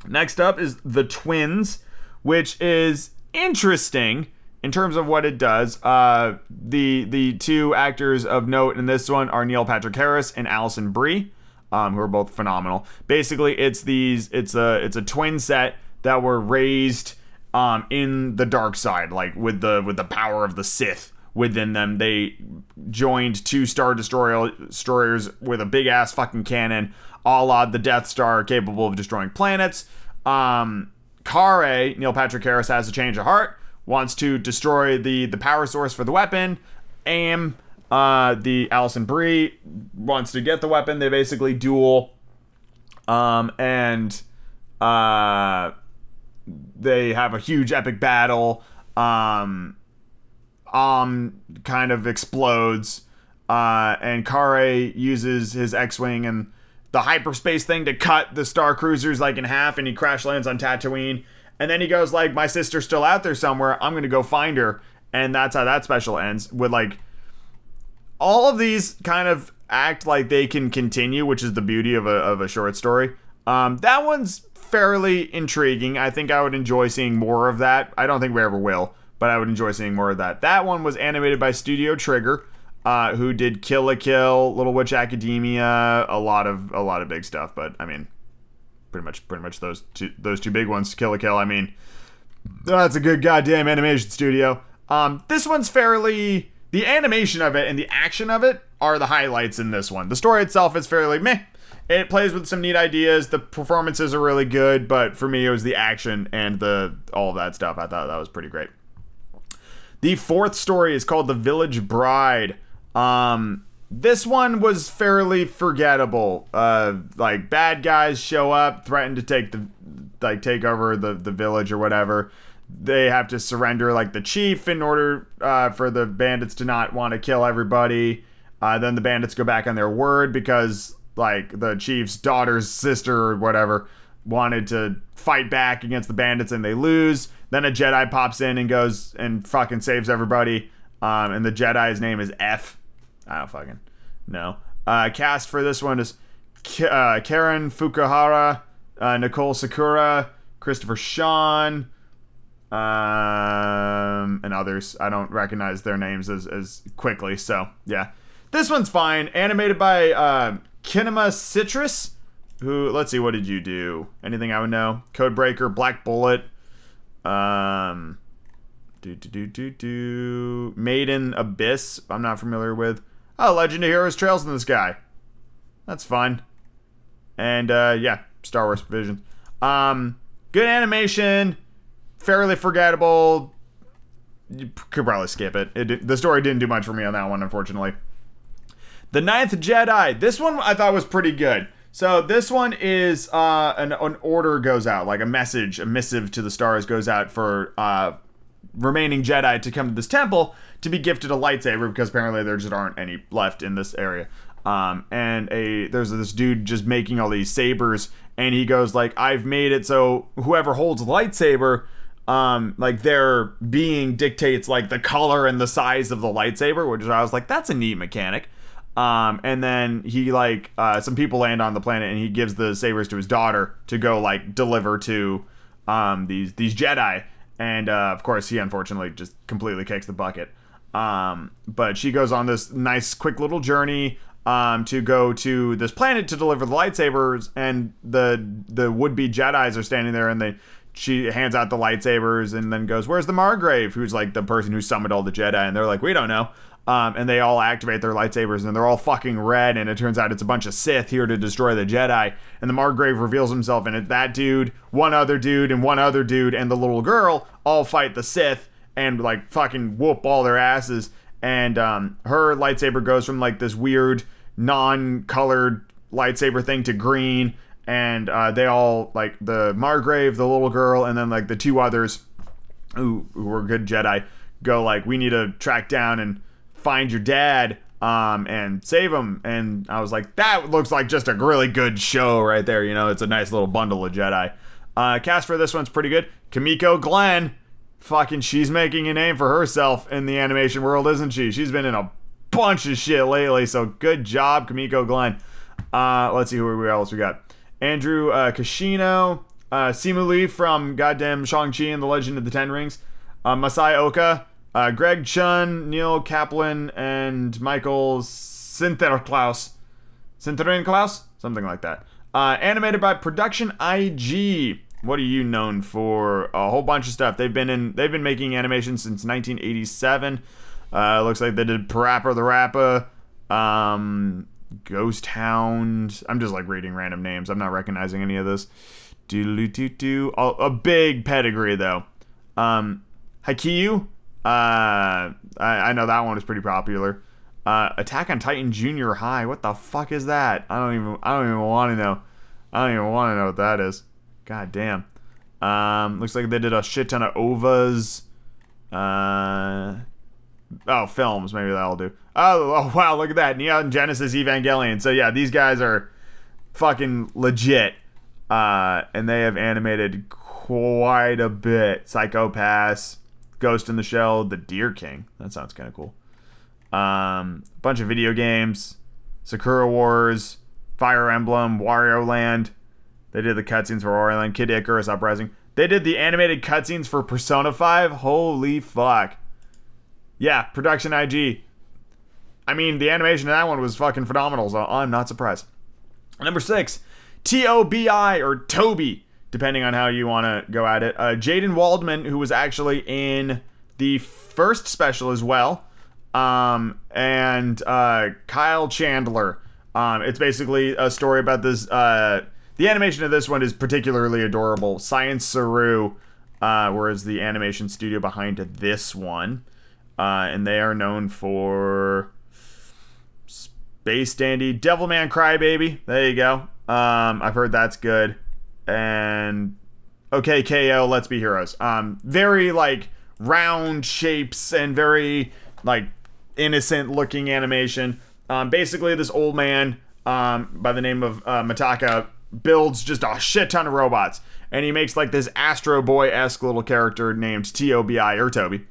[SPEAKER 1] Next up is The Twins, which is interesting in terms of what it does. Uh, the the two actors of note in this one are Neil Patrick Harris and Alison Brie, um, who are both phenomenal. Basically, it's these it's a it's a twin set that were raised um, in the dark side, like with the with the power of the Sith within them. They joined two Star Destroyer destroyers with a big ass fucking cannon, a la the Death Star, capable of destroying planets. Um, Karre, Neil Patrick Harris, has a change of heart, wants to destroy the the power source for the weapon. Aim, uh, the Alison Brie wants to get the weapon. They basically duel, um, and uh, they have a huge epic battle. Um, um kind of explodes uh and Karre uses his X-wing and the hyperspace thing to cut the star cruisers like in half and he crash lands on Tatooine. And then he goes like my sister's still out there somewhere. I'm going to go find her. And that's how that special ends with like all of these kind of act like they can continue which is the beauty of a, of a short story. Um that one's fairly intriguing. I think I would enjoy seeing more of that. I don't think we ever will but I would enjoy seeing more of that. That one was animated by Studio Trigger, uh, who did Kill la Kill, Little Witch Academia, a lot of a lot of big stuff. But I mean, pretty much pretty much those two those two big ones. Kill la Kill. I mean, that's a good goddamn animation studio. Um, this one's fairly the animation of it and the action of it are the highlights in this one. The story itself is fairly meh. It plays with some neat ideas. The performances are really good, but for me, it was the action and the all that stuff. I thought that was pretty great. The fourth story is called The Village Bride. Um, this one was fairly forgettable. Uh, like bad guys show up, threaten to take the like take over the the village or whatever. They have to surrender like the chief in order uh, for the bandits to not want to kill everybody. Uh, then the bandits go back on their word because like the chief's daughter's sister or whatever wanted to fight back against the bandits and they lose. Then a Jedi pops in and goes and fucking saves everybody. Um, and the Jedi's name is F. I don't fucking know. Uh, cast for this one is K- uh, Karen Fukuhara, uh, Nichole Sakura, Christopher Sean, um, and others. I don't recognize their names as, as quickly. So, yeah. This one's fine. Animated by uh, Kinema Citrus, who, let's see, what did you do? Anything I would know? Codebreaker, Black Bullet, um, do do do do do. Made in Abyss. I'm not familiar with. Oh, Legend of Heroes Trails in the Sky. That's fun. And uh, yeah, Star Wars Visions. Um, good animation, fairly forgettable. You could probably skip it. it. The story didn't do much for me on that one, unfortunately. The Ninth Jedi. This one I thought was pretty good. So this one is uh, an, an order goes out, like a message, a missive to the stars goes out for uh, remaining Jedi to come to this temple to be gifted a lightsaber because apparently there just aren't any left in this area. Um, and a there's this dude just making all these sabers, and he goes like, "I've made it so whoever holds lightsaber." Um, like their being dictates like the color and the size of the lightsaber, which I was like, that's a neat mechanic. Um, and then he like uh, some people land on the planet, and he gives the sabers to his daughter to go like deliver to um, these these Jedi. And uh, of course, he unfortunately just completely kicks the bucket. Um, but she goes on this nice, quick little journey um, to go to this planet to deliver the lightsabers, and the the would be Jedi's are standing there, and they she hands out the lightsabers, and then goes, "Where's the Margrave?" Who's like the person who summoned all the Jedi, and they're like, "We don't know." Um, and they all activate their lightsabers, and they're all fucking red. And it turns out it's a bunch of Sith here to destroy the Jedi. And the Margrave reveals himself, and that dude, one other dude, and one other dude, and the little girl all fight the Sith and like fucking whoop all their asses. And um, her lightsaber goes from like this weird non-colored lightsaber thing to green. And uh, they all like the Margrave, the little girl, and then like the two others who, who were good Jedi go like, we need to track down and find your dad um, and save him. And I was like, that looks like just a really good show right there. You know, it's a nice little bundle of Jedi. Uh, cast for this one's pretty good. Kimiko Glenn, fucking, she's making a name for herself in the animation world, isn't she? She's been in a bunch of shit lately, so good job, Kimiko Glenn. Uh, let's see who else we got. Andrew uh, Kishino, uh, Simu Liu from goddamn Shang-Chi and the Legend of the Ten Rings, uh, Masi Oka, uh, Greg Chun, Neil Kaplan, and Michael Sinterklaas. Sinterklaas? Something like that. Uh, animated by Production IG. What are you known for? A whole bunch of stuff. They've been in. They've been making animation since 1987. Uh, looks like they did PaRappa the Rapper, um, Ghost Hound. I'm just like reading random names. I'm not recognizing any of this. Do do do. A big pedigree though. Um, Haikyuu. Uh, I, I know that one is pretty popular. Uh, Attack on Titan Junior High. What the fuck is that? I don't even. I don't even want to know. I don't even want to know what that is. God damn. Um, looks like they did a shit ton of ovas. Uh, oh, films. Maybe that'll do. Oh, oh wow! Look at that. Neon Genesis Evangelion. So yeah, these guys are fucking legit. Uh, and they have animated quite a bit. Psycho-Pass, Ghost in the Shell, The Deer King. That sounds kind of cool. Um, bunch of video games, Sakura Wars, Fire Emblem, Wario Land. They did the cutscenes for Land, Kid Icarus Uprising. They did the animated cutscenes for Persona 5. Holy fuck. Yeah, Production IG. I mean, the animation in that one was fucking phenomenal, so I'm not surprised. Number six, T O B I or Toby, depending on how you want to go at it. Uh, Jaden Waldman, who was actually in the first special as well, um, and uh, Kyle Chandler. Um, it's basically a story about this. Uh, the animation of this one is particularly adorable. Science Saru, uh, whereas the animation studio behind this one, uh, and they are known for Space Dandy, Devilman Crybaby. There you go. Um, I've heard that's good. And okay, KO, Let's Be Heroes. Um, very like round shapes and very like innocent looking animation. Um, basically, this old man um, by the name of uh, Mitaka builds just a shit ton of robots, and he makes like this Astro Boy esque little character named T O B I or Toby.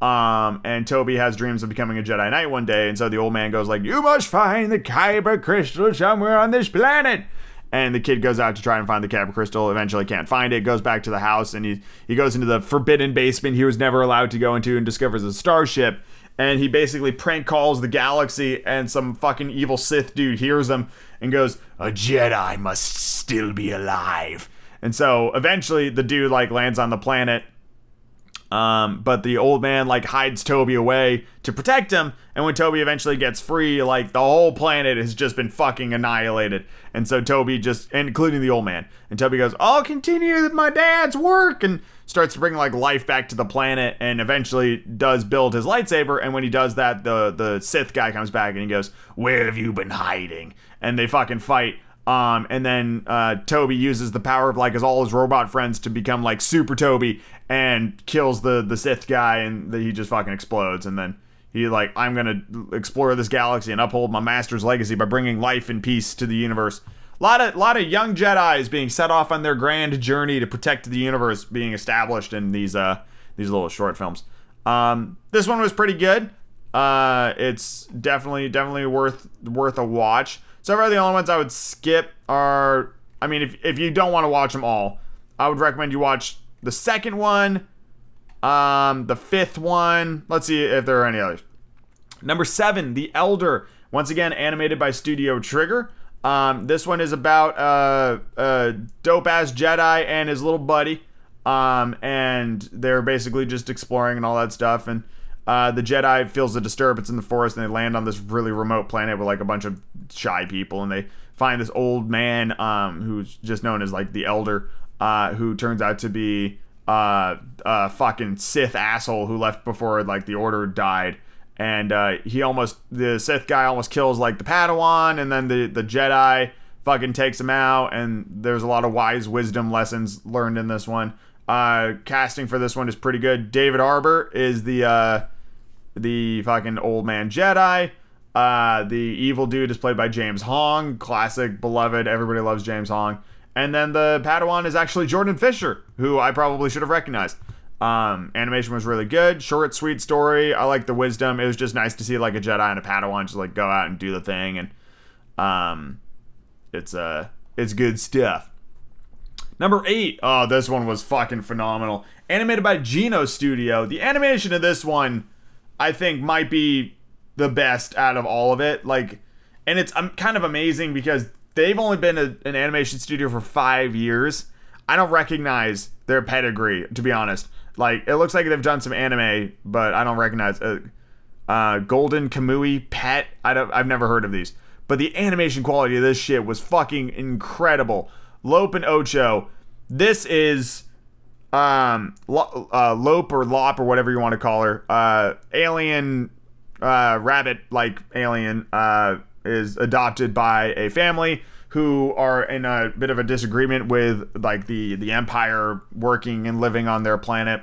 [SPEAKER 1] Um, and Toby has dreams of becoming a Jedi Knight one day, and so the old man goes like, "You must find the Kyber crystal somewhere on this planet." And the kid goes out to try and find the Kyber crystal. Eventually, can't find it. Goes back to the house, and he he goes into the forbidden basement he was never allowed to go into, and discovers a starship. And he basically prank calls the galaxy, and some fucking evil Sith dude hears him and goes, "A Jedi must still be alive." And so eventually, the dude like lands on the planet Um, but the old man like hides Toby away to protect him, and when Toby eventually gets free, like the whole planet has just been fucking annihilated. And so Toby just, including the old man, and Toby goes, "I'll continue my dad's work," and starts to bring like life back to the planet, and eventually does build his lightsaber. And when he does that, the the Sith guy comes back and he goes, "Where have you been hiding?" And they fucking fight. Um, and then uh, Toby uses the power of like his all his robot friends to become like Super Toby and kills the the Sith guy, and the, he just fucking explodes. And then he like, I'm gonna explore this galaxy and uphold my master's legacy by bringing life and peace to the universe. A lot of lot of young Jedi's being set off on their grand journey to protect the universe being established in these uh these little short films. Um, this one was pretty good. Uh, it's definitely definitely worth worth a watch. So far, the only ones I would skip are, I mean, if, if you don't want to watch them all, I would recommend you watch the second one, um, the fifth one. Let's see if there are any others. Number seven, The Elder. Once again, animated by Studio Trigger. Um, this one is about uh, a dope ass Jedi and his little buddy. Um, and they're basically just exploring and all that stuff. And uh, the Jedi feels a disturbance in the forest, and they land on this really remote planet with like a bunch of shy people, and they find this old man um, who's just known as like the Elder, uh, who turns out to be uh, a fucking Sith asshole who left before like the Order died, and uh, he almost the Sith guy almost kills like the Padawan, and then the the Jedi fucking takes him out, and there's a lot of wise wisdom lessons learned in this one. Uh, casting for this one is pretty good. David Harbour is the uh, the fucking old man Jedi. Uh, the evil dude is played by James Hong, classic, beloved. Everybody loves James Hong. And then the Padawan is actually Jordan Fisher, who I probably should have recognized. Um, animation was really good, short, sweet story. I like the wisdom. It was just nice to see like a Jedi and a Padawan just like go out and do the thing, and um, it's uh, it's good stuff. Number eight, oh, this one was fucking phenomenal. Animated by Geno Studio. The animation of this one I think might be the best out of all of it. Like, and it's um, kind of amazing because they've only been a, an animation studio for five years. I don't recognize their pedigree, to be honest. Like, it looks like they've done some anime, but I don't recognize. Uh, uh, Golden Kamuy Pet. I don't. I've never heard of these. But the animation quality of this shit was fucking incredible. Lope and Ocho. This is um, uh, Lope or Lop or whatever you want to call her, uh, alien, uh, rabbit like alien, uh, is adopted by a family who are in a bit of a disagreement with like the the empire working and living on their planet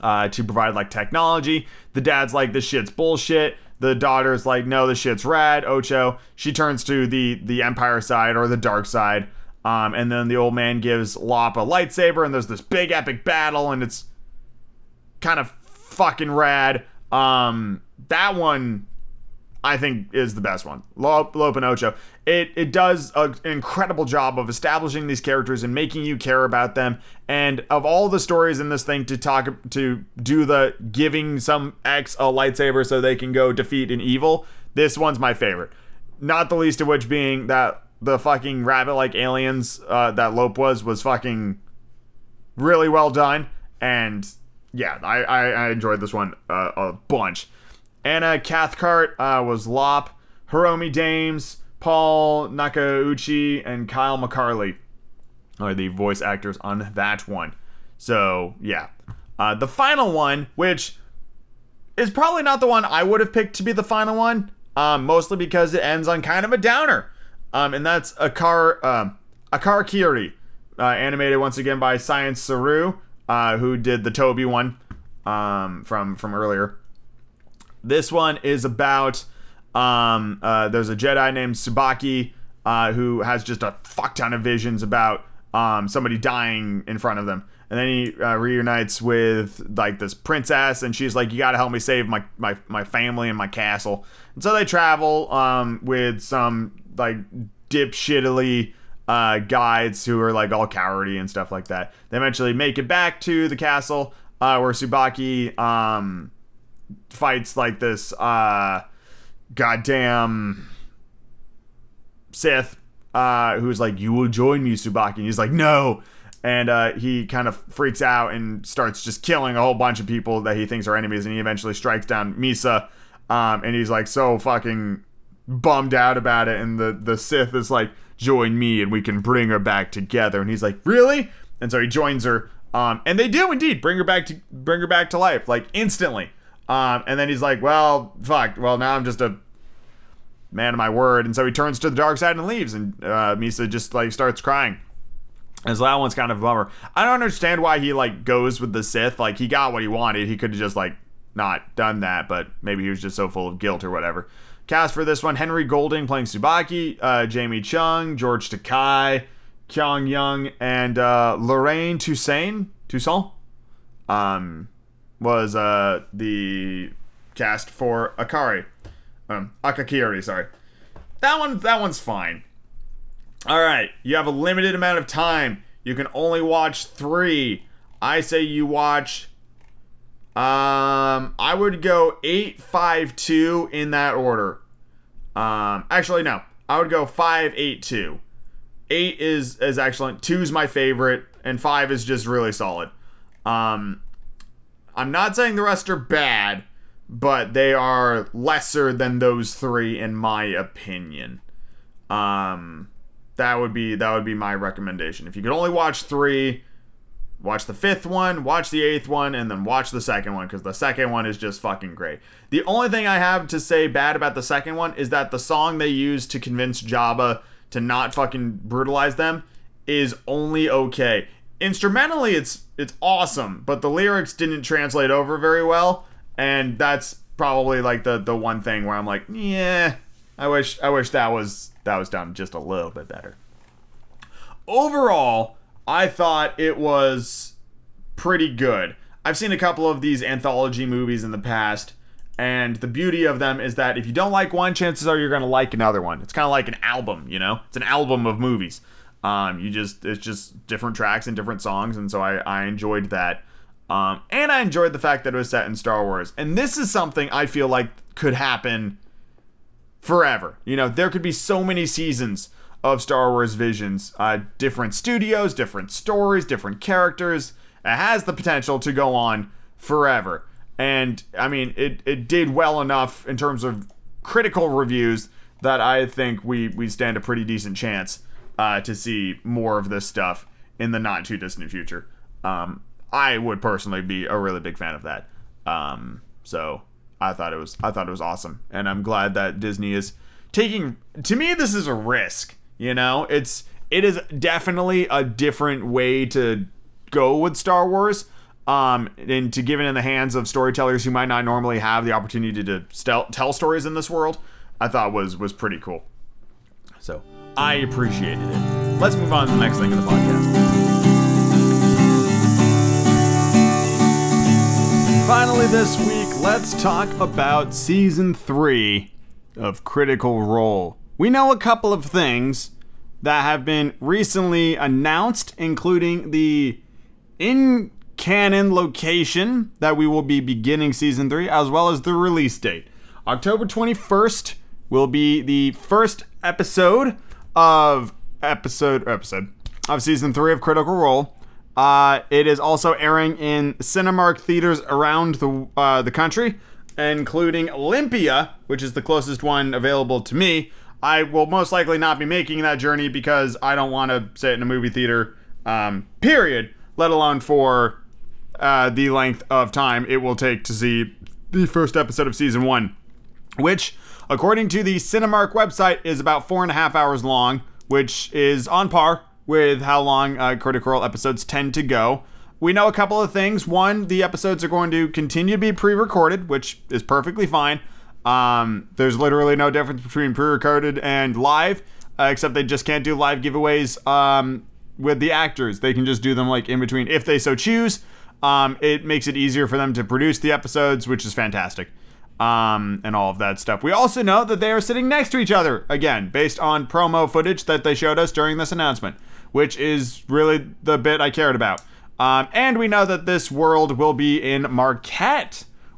[SPEAKER 1] uh, to provide like technology. The dad's like this shit's bullshit. The daughter's like no, this shit's rad. Ocho she turns to the the empire side or the dark side. Um, and then the old man gives Lop a lightsaber, and there's this big epic battle, and it's kind of fucking rad. Um, that one, I think, is the best one. Lope and Ocho. It it does an incredible job of establishing these characters and making you care about them. And of all the stories in this thing, to talk to do the giving some X a lightsaber so they can go defeat an evil, this one's my favorite. Not the least of which being that the fucking rabbit like aliens uh, that Lope was was fucking really well done. And yeah, I, I, I enjoyed this one uh, a bunch. Anna Cathcart uh, was Lop, Hiromi Dames, Paul Nakauchi, and Kyle McCarley are the voice actors on that one. So yeah. Uh, the final one, which is probably not the one I would have picked to be the final one, um, mostly because it ends on kind of a downer. Um, and that's Akar um, Akar Kiri, uh, animated once again by Science Saru, uh, who did the Toby one um, from from earlier. This one is about um, uh, there's a Jedi named Tsubaki uh, who has just a fuck ton of visions about um, somebody dying in front of them. And then he uh, reunites with like this princess, and she's like, "You got to help me save my, my my family and my castle." And so they travel um, with some like dipshittily uh, guides who are like all cowardly and stuff like that. They eventually make it back to the castle uh, where Tsubaki um, fights like this uh, goddamn Sith uh, who's like, "You will join me, Tsubaki," and he's like, "No." and uh, he kind of freaks out and starts just killing a whole bunch of people that he thinks are enemies, and he eventually strikes down Misa, um, and he's like so fucking bummed out about it, and the the Sith is like, "Join me, and we can bring her back together," and he's like, "Really?" And so he joins her, um, and they do indeed bring her back to bring her back to life, like instantly. Um, and then he's like, "Well, fuck. Well, now I'm just a man of my word," and so he turns to the dark side and leaves, and uh, Misa just like starts crying. And so that one's kind of a bummer. I don't understand why he like goes with the Sith. Like he got what he wanted. He could have just like not done that, but maybe he was just so full of guilt or whatever. Cast for this one: Henry Golding playing Tsubaki, uh, Jamie Chung, George Takei, Keone Young, and uh, Lorraine Toussaint. Toussaint um, was uh, the cast for Akari, um, Akakiri. Sorry, that one. That one's fine. All right, you have a limited amount of time. You can only watch three. I say you watch. Um, I would go eight, five, two in that order. Um, actually, no, I would go five, eight, two. Eight is is excellent. Two is my favorite, and five is just really solid. Um, I'm not saying the rest are bad, but they are lesser than those three in my opinion. Um, that would be that would be my recommendation. If you could only watch three, watch the fifth one, watch the eighth one, and then watch the second one because the second one is just fucking great. The only thing I have to say bad about the second one is that the song they used to convince Jabba to not fucking brutalize them is only okay. Instrumentally, it's it's awesome, but the lyrics didn't translate over very well, and that's probably like the the one thing where I'm like, yeah, I wish I wish that was that was done just a little bit better. Overall, I thought it was pretty good. I've seen a couple of these anthology movies in the past, and the beauty of them is that if you don't like one, chances are you're going to like another one. It's kind of like an album, you know? It's an album of movies. Um, you just it's just different tracks and different songs, and so I, I enjoyed that. Um, and I enjoyed the fact that it was set in Star Wars. And this is something I feel like could happen forever. You know, there could be so many seasons of Star Wars Visions, uh, different studios, different stories, different characters. It has the potential to go on forever. And I mean, it, it did well enough in terms of critical reviews that I think we, we stand a pretty decent chance uh, to see more of this stuff in the not too distant future. Um, I would personally be a really big fan of that. Um, so I thought it was I thought it was awesome, and I'm glad that Disney is taking. To me, this is a risk. You know, it's it is definitely a different way to go with Star Wars. Um, and to give it in the hands of storytellers who might not normally have the opportunity to tell stories in this world, I thought was was pretty cool. So I appreciated it. Let's move on to the next thing in the podcast. Finally, this week, let's talk about season three of Critical Role. We know a couple of things that have been recently announced, including the in canon location that we will be beginning season three, as well as the release date. October 21st will be the first episode of episode episode of season three of Critical Role. Uh, it is also airing in Cinemark theaters around the uh, the country, including Olympia, which is the closest one available to me. I will most likely not be making that journey because I don't want to sit in a movie theater. Um, period. Let alone for uh, the length of time it will take to see the first episode of season one, which, according to the Cinemark website, is about four and a half hours long, which is on par with how long uh, Critical episodes tend to go. We know a couple of things. One, the episodes are going to continue to be pre recorded, which is perfectly fine. Um, there's literally no difference between pre recorded and live, uh, except they just can't do live giveaways um, with the actors. They can just do them like in between if they so choose. Um, it makes it easier for them to produce the episodes, which is fantastic. Um, and all of that stuff. We also know that they are sitting next to each other again, based on promo footage that they showed us during this announcement which is really the bit I cared about. Um, and we know that this world will be in Marquet,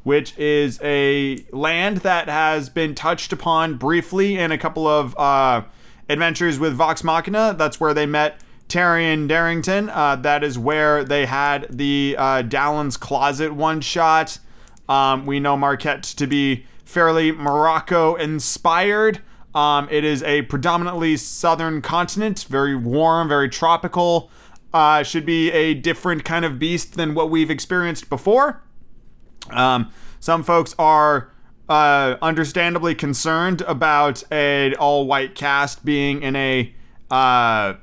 [SPEAKER 1] which is a land that has been touched upon briefly in a couple of uh, adventures with Vox Machina. That's where they met Taryon Darrington. Uh, that is where they had the uh, Dalen's Closet one shot. Um, we know Marquet to be fairly Morocco inspired. Um, it is a predominantly southern continent, very warm, very tropical. Uh, should be a different kind of beast than what we've experienced before. Um, some folks are uh, understandably concerned about an all-white cast being in a uh,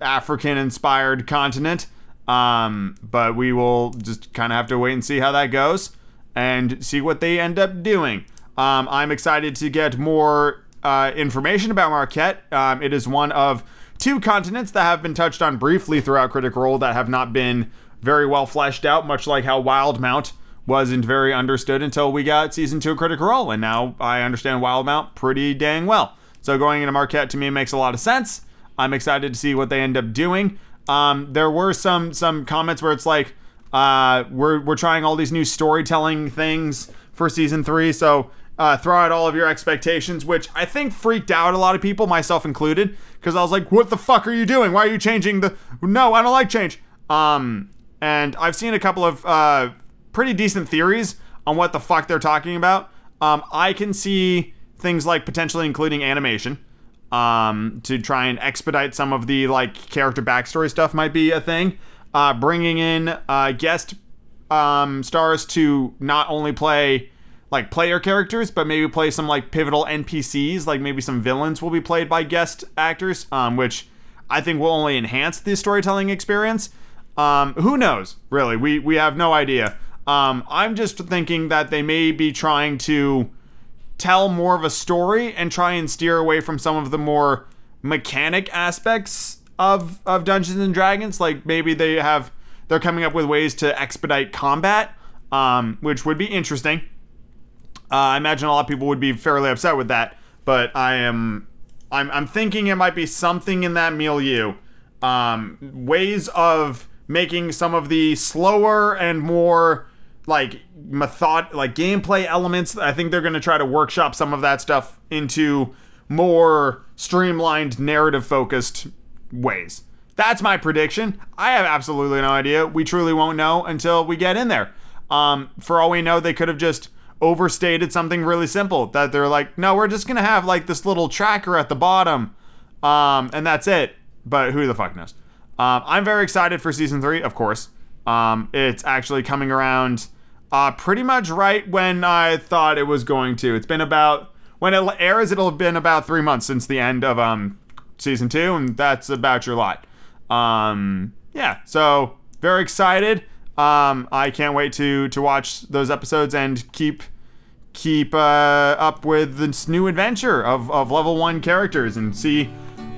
[SPEAKER 1] African-inspired continent. Um, but we will just kind of have to wait and see how that goes and see what they end up doing. Um, I'm excited to get more uh, information about Marquet. Um, it is one of two continents that have been touched on briefly throughout Critical Role that have not been very well fleshed out, much like how Wildemount wasn't very understood until we got season two of Critical Role, and now I understand Wildemount pretty dang well. So going into Marquet to me makes a lot of sense. I'm excited to see what they end up doing. Um, there were some some comments where it's like uh, we're we're trying all these new storytelling things for season three, so uh, throw out all of your expectations, which I think freaked out a lot of people, myself included, because I was like, "What the fuck are you doing? Why are you changing the?" No, I don't like change. Um, and I've seen a couple of uh, pretty decent theories on what the fuck they're talking about. Um, I can see things like potentially including animation um, to try and expedite some of the like character backstory stuff might be a thing. Uh, bringing in uh, guest um, stars to not only play like player characters, but maybe play some like pivotal NPCs, like maybe some villains will be played by guest actors, um, which I think will only enhance the storytelling experience. Um, who knows? Really, we we have no idea. Um, I'm just thinking that they may be trying to tell more of a story and try and steer away from some of the more mechanic aspects of of Dungeons and Dragons. Like maybe they have they're coming up with ways to expedite combat, um, which would be interesting. Uh, I imagine a lot of people would be fairly upset with that, but I am I'm I'm thinking it might be something in that milieu. Um, ways of making some of the slower and more like method like gameplay elements. I think they're going to try to workshop some of that stuff into more streamlined narrative focused ways. That's my prediction. I have absolutely no idea. We truly won't know until we get in there. Um, for all we know, they could have just overstated something really simple that they're like, no, we're just gonna have like this little tracker at the bottom, um, and that's it. But who the fuck knows? Um, I'm very excited for season three, of course. Um, it's actually coming around uh, pretty much right when I thought it was going to. It's been about when it airs, it'll have been about three months since the end of um, season two, and that's about your lot. Um, yeah, so very excited. Um, I can't wait to to watch those episodes and keep keep uh, up with this new adventure of, of level one characters and see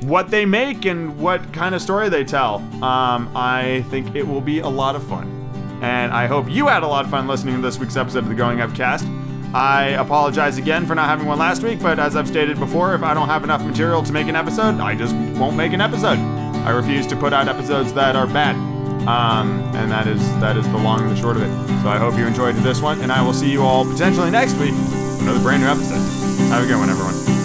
[SPEAKER 1] what they make and what kind of story they tell. Um, I think it will be a lot of fun. And I hope you had a lot of fun listening to this week's episode of the Going Up cast. I apologize again for not having one last week, but as I've stated before, if I don't have enough material to make an episode, I just won't make an episode. I refuse to put out episodes that are bad. Um, and that is that is the long and the short of it. So I hope you enjoyed this one, and I will see you all potentially next week for another brand new episode. Have a good one, everyone.